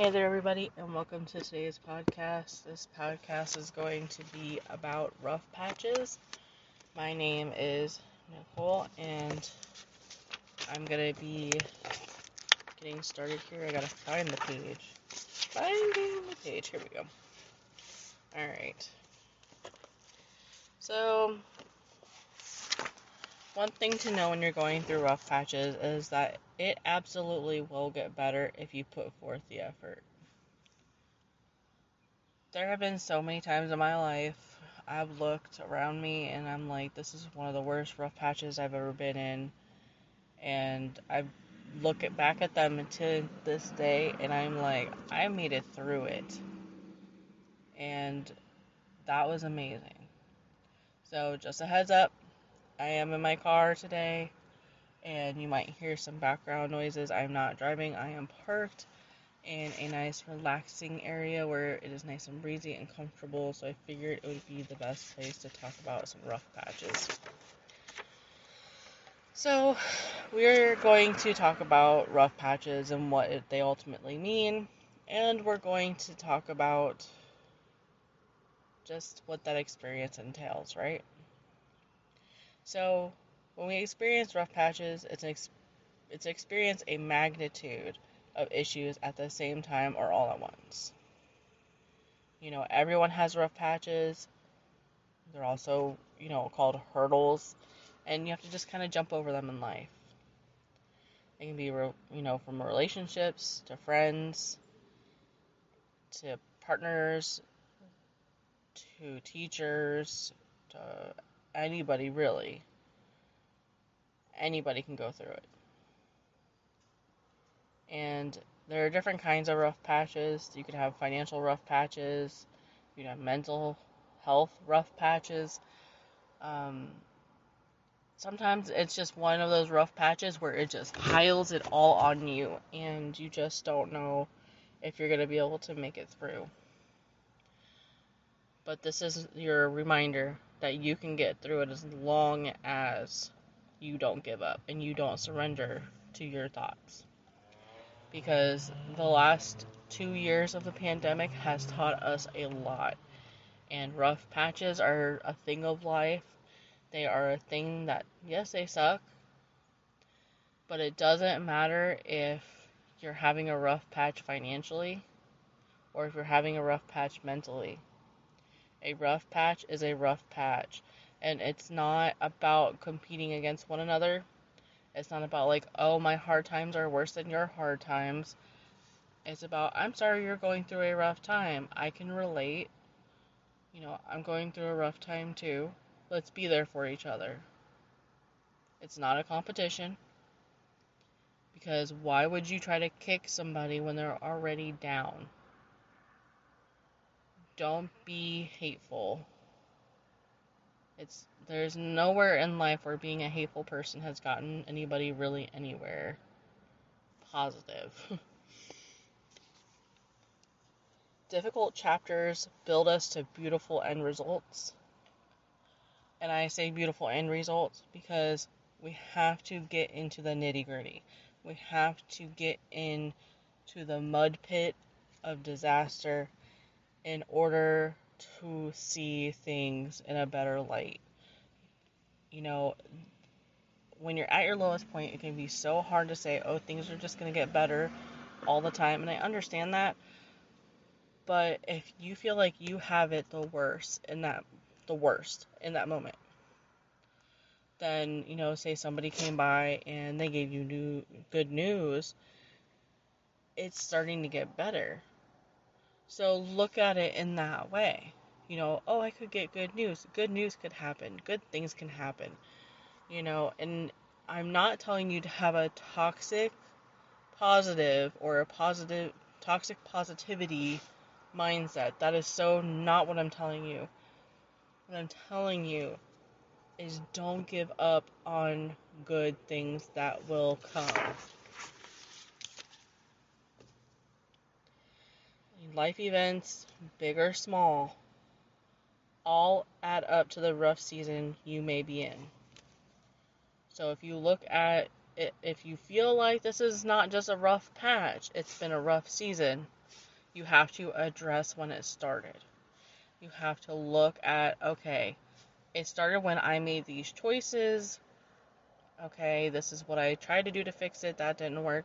Hey there, everybody, and welcome to today's podcast. This podcast is going to be about rough patches. My name is Nicole, and I'm gonna be getting started here. I gotta find the page. Finding the page. Here we go. Alright. So, one thing to know when you're going through rough patches is that it absolutely will get better if you put forth the effort. There have been so many times in my life I've looked around me and I'm like, this is one of the worst rough patches I've ever been in. And I look at, back at them to this day and I'm like, I made it through it. And that was amazing. So, just a heads up, I am in my car today, and you might hear some background noises. I'm not driving, I am parked in a nice, relaxing area where it is nice and breezy and comfortable. So, I figured it would be the best place to talk about some rough patches. So, we're going to talk about rough patches and what they ultimately mean, and we're going to talk about just what that experience entails, right? So, when we experience rough patches, it's an ex- it's experience a magnitude of issues at the same time or all at once. You know, everyone has rough patches. They're also, you know, called hurdles, and you have to just kind of jump over them in life. It can be, you know, from relationships to friends to partners to teachers to anybody really. Anybody can go through it. And there are different kinds of rough patches. You could have financial rough patches, you could have mental health rough patches. Um, sometimes it's just one of those rough patches where it just piles it all on you, and you just don't know if you're going to be able to make it through. But this is your reminder that you can get through it as long as you don't give up and you don't surrender to your thoughts. Because the last two years of the pandemic has taught us a lot. And rough patches are a thing of life. They are a thing that, yes, they suck. But it doesn't matter if you're having a rough patch financially or if you're having a rough patch mentally a rough patch is a rough patch. And it's not about competing against one another. It's not about, like, oh, my hard times are worse than your hard times. It's about, I'm sorry you're going through a rough time. I can relate. You know, I'm going through a rough time too. Let's be there for each other. It's not a competition. Because why would you try to kick somebody when they're already down? Don't be hateful. It's there's nowhere in life where being a hateful person has gotten anybody really anywhere positive. Difficult chapters build us to beautiful end results. And I say beautiful end results because we have to get into the nitty gritty. We have to get into the mud pit of disaster in order to see things in a better light. You know, when you're at your lowest point, it can be so hard to say, oh, things are just going to get better all the time. And I understand that. But if you feel like you have it the worst in that, the worst in that moment, then, you know, say somebody came by and they gave you new, good news, it's starting to get better so look at it in that way. You know, oh, I could get good news. Good news could happen. Good things can happen. You know, and I'm not telling you to have a toxic positive or a positive toxic positivity mindset. That is so not what I'm telling you. What I'm telling you is don't give up on good things that will come. Life events, big or small, all add up to the rough season you may be in. So if you look at it, if you feel like this is not just a rough patch, it's been a rough season, You have to address when it started. You have to look at, okay, it started when I made these choices. Okay, this is what I tried to do to fix it, that didn't work.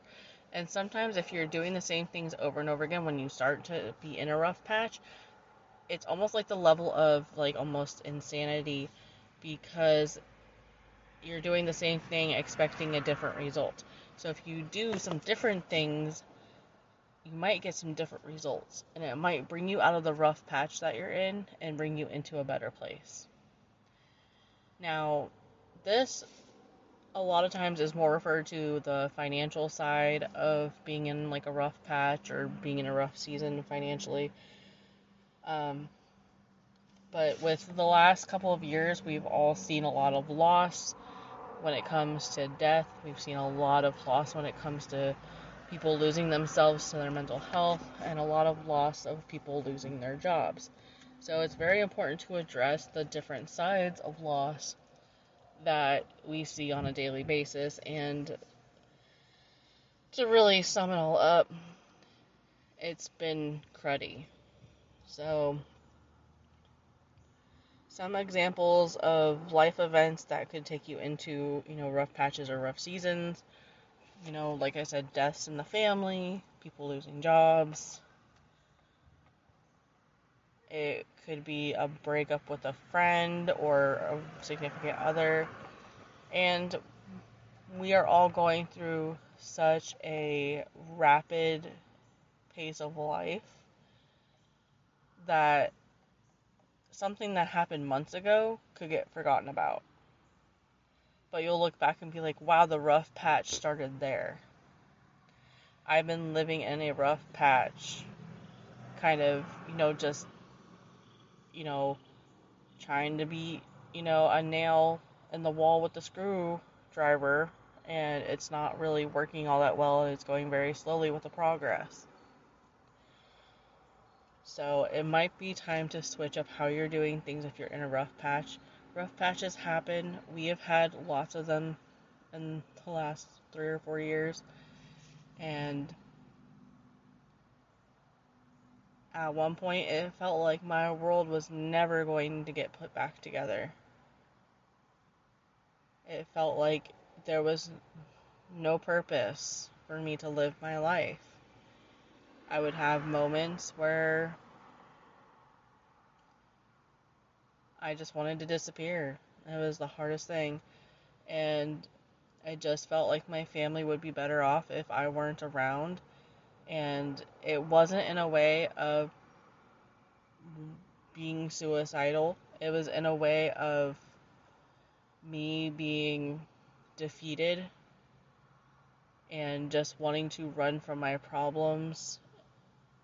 And sometimes, if you're doing the same things over and over again when you start to be in a rough patch, it's almost like the level of like almost insanity because you're doing the same thing expecting a different result. So if you do some different things, you might get some different results and it might bring you out of the rough patch that you're in and bring you into a better place. Now, this a lot of times is more referred to the financial side of being in like a rough patch or being in a rough season financially. Um, but with the last couple of years, we've all seen a lot of loss when it comes to death. We've seen a lot of loss when it comes to people losing themselves to their mental health, and a lot of loss of people losing their jobs. So it's very important to address the different sides of loss that we see on a daily basis and to really sum it all up, it's been cruddy. So, some examples of life events that could take you into, you know, rough patches or rough seasons. You know, like I said, deaths in the family, people losing jobs. It could be a breakup with a friend or a significant other. And we are all going through such a rapid pace of life that something that happened months ago could get forgotten about. But you'll look back and be like, wow, the rough patch started there. I've been living in a rough patch, kind of, you know, just you know, trying to be, you know, a nail in the wall with the screwdriver, and it's not really working all that well, and it's going very slowly with the progress. So it might be time to switch up how you're doing things if you're in a rough patch. Rough patches happen. We have had lots of them in the last three or four years, and At one point, it felt like my world was never going to get put back together. It felt like there was no purpose for me to live my life. I would have moments where I just wanted to disappear. It was the hardest thing. And I just felt like my family would be better off if I weren't around and it wasn't in a way of being suicidal. It was in a way of me being defeated and just wanting to run from my problems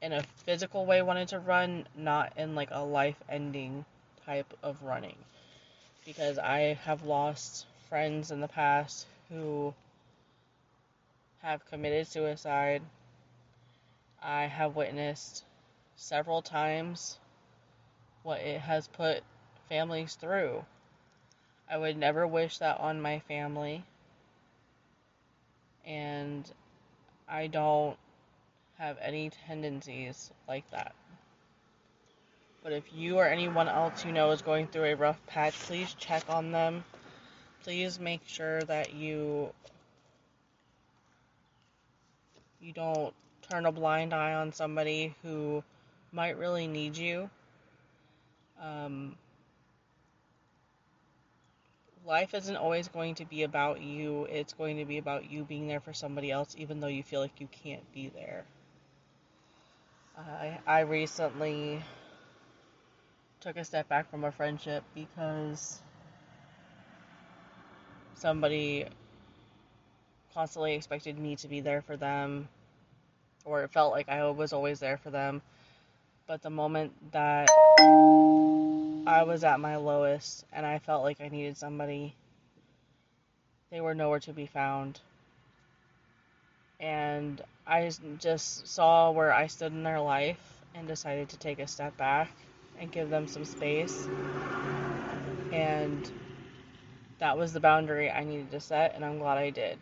in a physical way wanted to run not in like a life ending type of running because I have lost friends in the past who have committed suicide I have witnessed several times what it has put families through. I would never wish that on my family. And I don't have any tendencies like that. But if you or anyone else you know is going through a rough patch, please check on them. Please make sure that you you don't turn a blind eye on somebody who might really need you. Um, life isn't always going to be about you, it's going to be about you being there for somebody else, even though you feel like you can't be there. I, I recently took a step back from a friendship because somebody constantly expected me to be there for them or it felt like I was always there for them. But the moment that I was at my lowest and I felt like I needed somebody, they were nowhere to be found. And I just saw where I stood in their life and decided to take a step back and give them some space. And that was the boundary I needed to set, and I'm glad I did.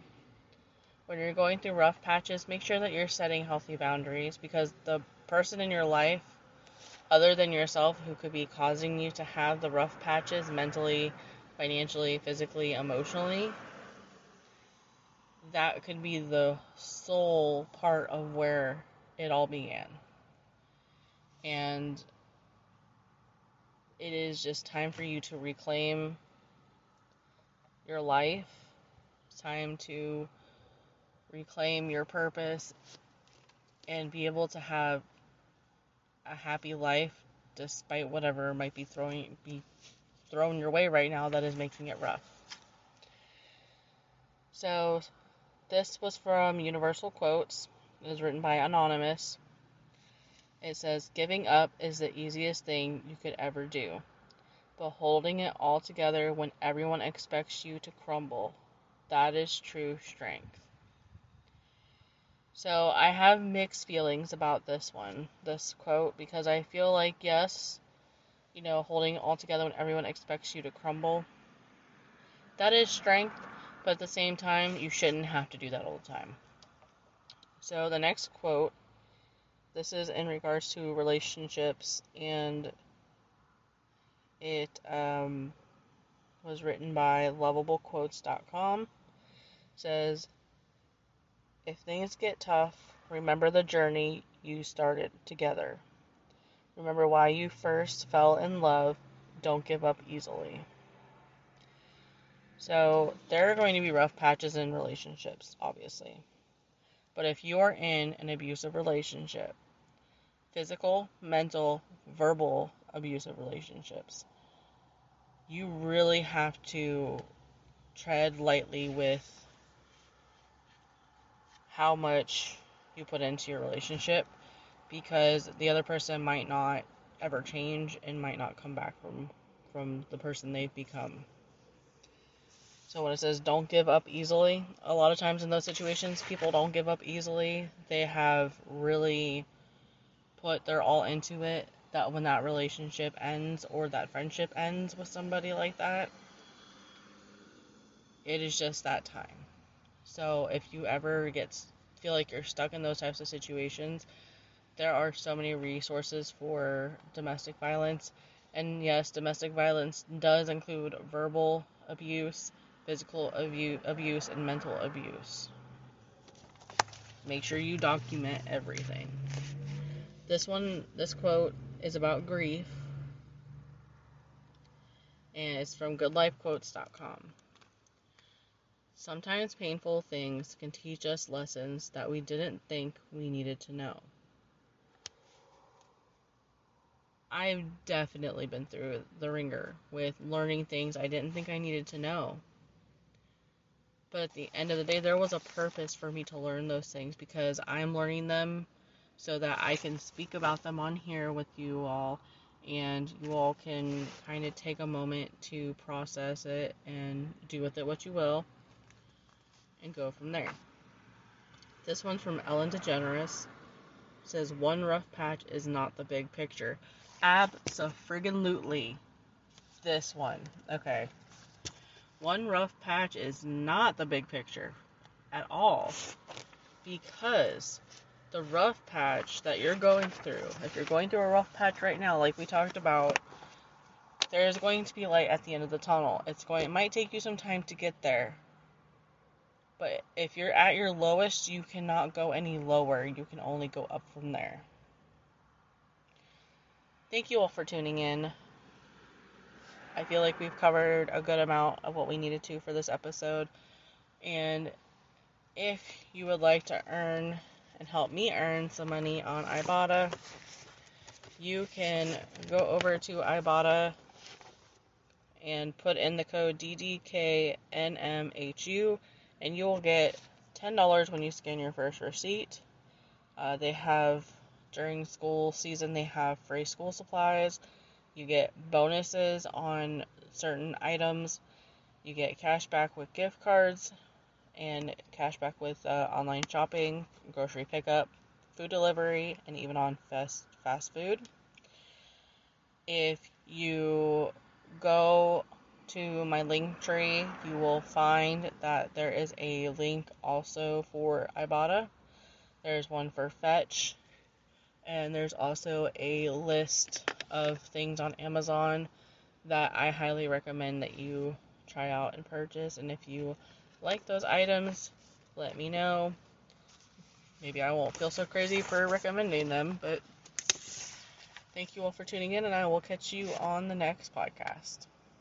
When you're going through rough patches, make sure that you're setting healthy boundaries because the person in your life, other than yourself, who could be causing you to have the rough patches mentally, financially, physically, emotionally, that could be the sole part of where it all began. And it is just time for you to reclaim your life. It's time to reclaim your purpose and be able to have a happy life despite whatever might be throwing be thrown your way right now that is making it rough. So this was from Universal Quotes. It was written by Anonymous. It says, Giving up is the easiest thing you could ever do, but holding it all together when everyone expects you to crumble, that is true strength. So I have mixed feelings about this one, this quote, because I feel like, yes, you know, holding all together when everyone expects you to crumble, that is strength, but at the same time, you shouldn't have to do that all the time. So the next quote, this is in regards to relationships, and it um, was written by lovablequotes.com. Says, if things get tough, remember the journey you started together. Remember why you first fell in love. Don't give up easily. So, there are going to be rough patches in relationships, obviously. But if you're in an abusive relationship, physical, mental, verbal abusive relationships, you really have to tread lightly with how much you put into your relationship because the other person might not ever change and might not come back from from the person they've become. So when it says don't give up easily, a lot of times in those situations people don't give up easily. They have really put their all into it that when that relationship ends or that friendship ends with somebody like that, it is just that time. So if you ever get feel like you're stuck in those types of situations, there are so many resources for domestic violence. And yes, domestic violence does include verbal abuse, physical abu- abuse, and mental abuse. Make sure you document everything. This one, this quote is about grief, and it's from goodlifequotes.com. Sometimes painful things can teach us lessons that we didn't think we needed to know. I've definitely been through the ringer with learning things I didn't think I needed to know. But at the end of the day, there was a purpose for me to learn those things because I'm learning them so that I can speak about them on here with you all and you all can kind of take a moment to process it and do with it what you will and go from there. This one's from Ellen DeGeneres. It says one rough patch is not the big picture. Absolutely. This one. Okay. One rough patch is not the big picture at all. Because the rough patch that you're going through, if you're going through a rough patch right now, like we talked about, there's going to be light at the end of the tunnel. It's going it might take you some time to get there, but if you're at your lowest, you cannot go any lower. You can only go up from there. Thank you all for tuning in. I feel like we've covered a good amount of what we needed to for this episode. And if you would like to earn and help me earn some money on Ibotta, you can go over to Ibotta and put in the code DDKNMHU and you will get $10 when you scan your first receipt. Uh, they have, during school season, they have free school supplies. You get bonuses on certain items. You get cash back with gift cards and cash back with uh, online shopping, grocery pickup, food delivery, and even on fast, fast food. If you go to my link tree, you will find that there is a link also for Ibotta. There's one for Fetch, and there's also a list of things on Amazon that I highly recommend that you try out and purchase. And if you like those items, let me know. Maybe I won't feel so crazy for recommending them, but thank you all for tuning in, and I will catch you on the next podcast.